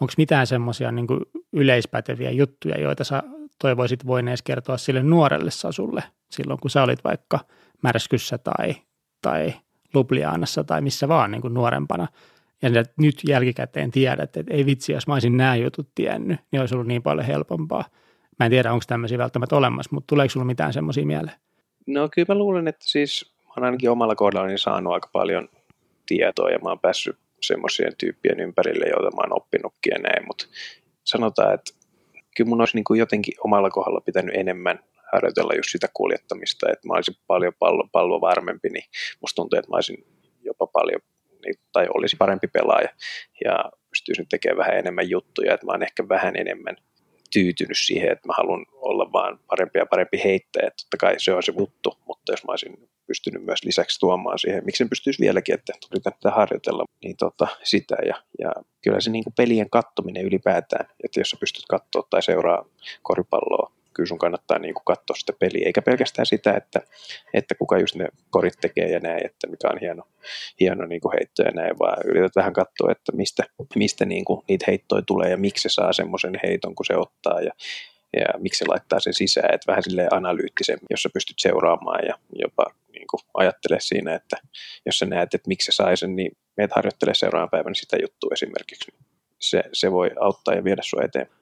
onko mitään semmoisia niin yleispäteviä juttuja, joita sä toivoisit voineesi kertoa sille nuorelle Sasulle silloin, kun sä olit vaikka Märskyssä tai, tai Lublianassa tai missä vaan niin kuin nuorempana. Ja nyt jälkikäteen tiedät, että ei vitsi, jos mä olisin nämä jutut tiennyt, niin olisi ollut niin paljon helpompaa. Mä en tiedä, onko tämmöisiä välttämättä olemassa, mutta tuleeko sulla mitään semmoisia mieleen? No kyllä mä luulen, että siis mä olen ainakin omalla kohdallani saanut aika paljon tietoa ja mä oon päässyt semmoisien tyyppien ympärille, joita mä oon oppinutkin ja näin, mutta sanotaan, että kyllä mun olisi niin kuin jotenkin omalla kohdalla pitänyt enemmän harjoitella just sitä kuljettamista, että mä olisin paljon pallo, pallo varmempi, niin musta tuntuu, että mä olisin jopa paljon niin, tai olisi parempi pelaaja ja pystyisin tekemään vähän enemmän juttuja, että mä oon ehkä vähän enemmän tyytynyt siihen, että mä haluan olla vaan parempi ja parempi heittäjä. Totta kai se on se juttu, mutta jos mä olisin pystynyt myös lisäksi tuomaan siihen, miksi en pystyisi vieläkin, että yritän tätä harjoitella, niin tota, sitä. Ja, ja kyllä se niin pelien kattominen ylipäätään, että jos sä pystyt katsoa tai seuraa koripalloa kyllä sun kannattaa niin kuin katsoa sitä peliä, eikä pelkästään sitä, että, että kuka just ne korit tekee ja näin, että mikä on hieno, hieno niin kuin heitto ja näin, vaan yrität vähän katsoa, että mistä, mistä niin kuin niitä heittoja tulee ja miksi se saa semmoisen heiton, kun se ottaa ja, ja miksi se laittaa sen sisään, että vähän sille analyyttisemmin, jos sä pystyt seuraamaan ja jopa niin kuin ajattele siinä, että jos sä näet, että miksi se sai sen, niin meet harjoittele seuraavan päivän sitä juttua esimerkiksi. Se, se voi auttaa ja viedä sua eteenpäin.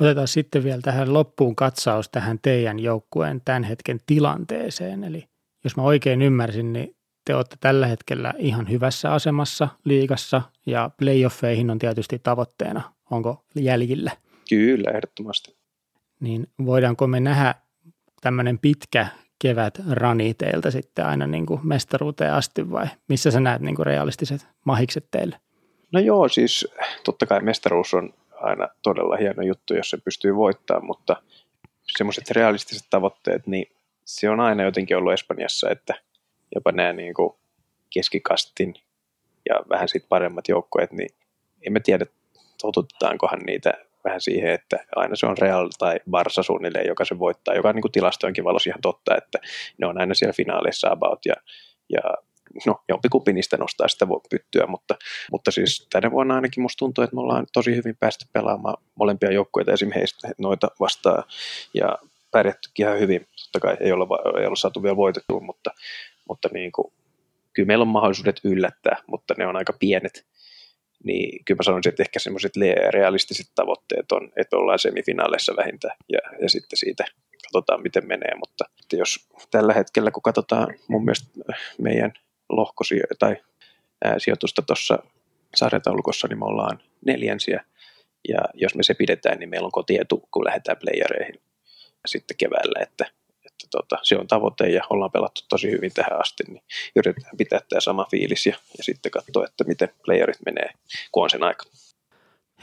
Otetaan sitten vielä tähän loppuun katsaus tähän teidän joukkueen tämän hetken tilanteeseen. Eli jos mä oikein ymmärsin, niin te olette tällä hetkellä ihan hyvässä asemassa liigassa ja playoffeihin on tietysti tavoitteena. Onko jäljillä? Kyllä, ehdottomasti. Niin voidaanko me nähdä tämmöinen pitkä kevät rani teiltä sitten aina niin kuin mestaruuteen asti vai missä sä näet niin kuin realistiset mahikset teille? No joo, siis totta kai mestaruus on aina todella hieno juttu, jos se pystyy voittamaan, mutta semmoiset realistiset tavoitteet, niin se on aina jotenkin ollut Espanjassa, että jopa nämä niin kuin keskikastin ja vähän sitten paremmat joukkueet, niin emme tiedä, totutetaankohan niitä vähän siihen, että aina se on Real tai Barsa suunnilleen, joka se voittaa, joka on niin tilastojenkin valossa ihan totta, että ne on aina siellä finaaleissa about ja, ja no jompikumpi niistä nostaa sitä pyttyä, mutta, mutta siis tänä vuonna ainakin musta tuntuu, että me ollaan tosi hyvin päästy pelaamaan molempia joukkueita esimerkiksi noita vastaan ja pärjättykin ihan hyvin. Totta kai ei olla, ei olla saatu vielä voitettua, mutta, mutta niin kuin, kyllä meillä on mahdollisuudet yllättää, mutta ne on aika pienet. Niin kyllä mä sanoisin, että ehkä semmoiset realistiset tavoitteet on, että ollaan semifinaaleissa vähintään ja, ja sitten siitä katsotaan, miten menee. Mutta jos tällä hetkellä, kun katsotaan mun mielestä meidän lohkosijoitusta tai ää, sijoitusta tuossa sarjataulukossa, niin me ollaan neljänsiä. Ja jos me se pidetään, niin meillä on kotietu, kun lähdetään playereihin sitten keväällä, että, että tota, se on tavoite ja ollaan pelattu tosi hyvin tähän asti, niin yritetään pitää tämä sama fiilis ja, ja sitten katsoa, että miten playerit menee, kun on sen aika.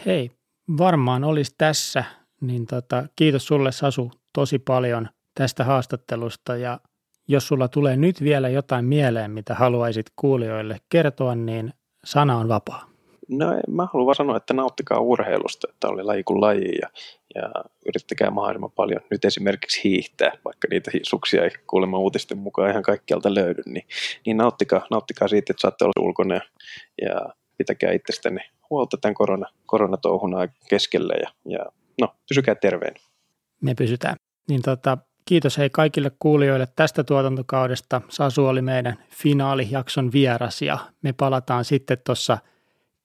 Hei, varmaan olisi tässä, niin tota, kiitos sulle Sasu tosi paljon tästä haastattelusta ja jos sulla tulee nyt vielä jotain mieleen, mitä haluaisit kuulijoille kertoa, niin sana on vapaa. No mä haluan vaan sanoa, että nauttikaa urheilusta, että oli laji kuin laji ja, ja yrittäkää mahdollisimman paljon nyt esimerkiksi hiihtää, vaikka niitä suksia ei kuulemma uutisten mukaan ihan kaikkialta löydy, niin, niin nauttikaa, nauttikaa siitä, että saatte olla ulkona ja, ja pitäkää itsestänne huolta tämän korona, koronatouhun keskellä ja, ja no, pysykää terveen. Me pysytään. Niin tota, kiitos hei kaikille kuulijoille tästä tuotantokaudesta. Sasu oli meidän finaalijakson vieras ja me palataan sitten tuossa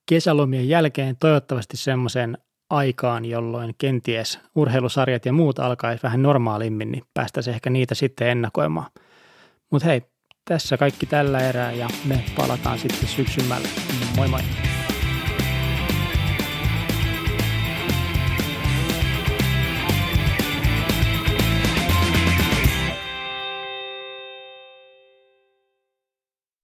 kesälomien jälkeen toivottavasti semmoiseen aikaan, jolloin kenties urheilusarjat ja muut alkaisi vähän normaalimmin, niin päästäisiin ehkä niitä sitten ennakoimaan. Mutta hei, tässä kaikki tällä erää ja me palataan sitten syksymällä. Moi moi!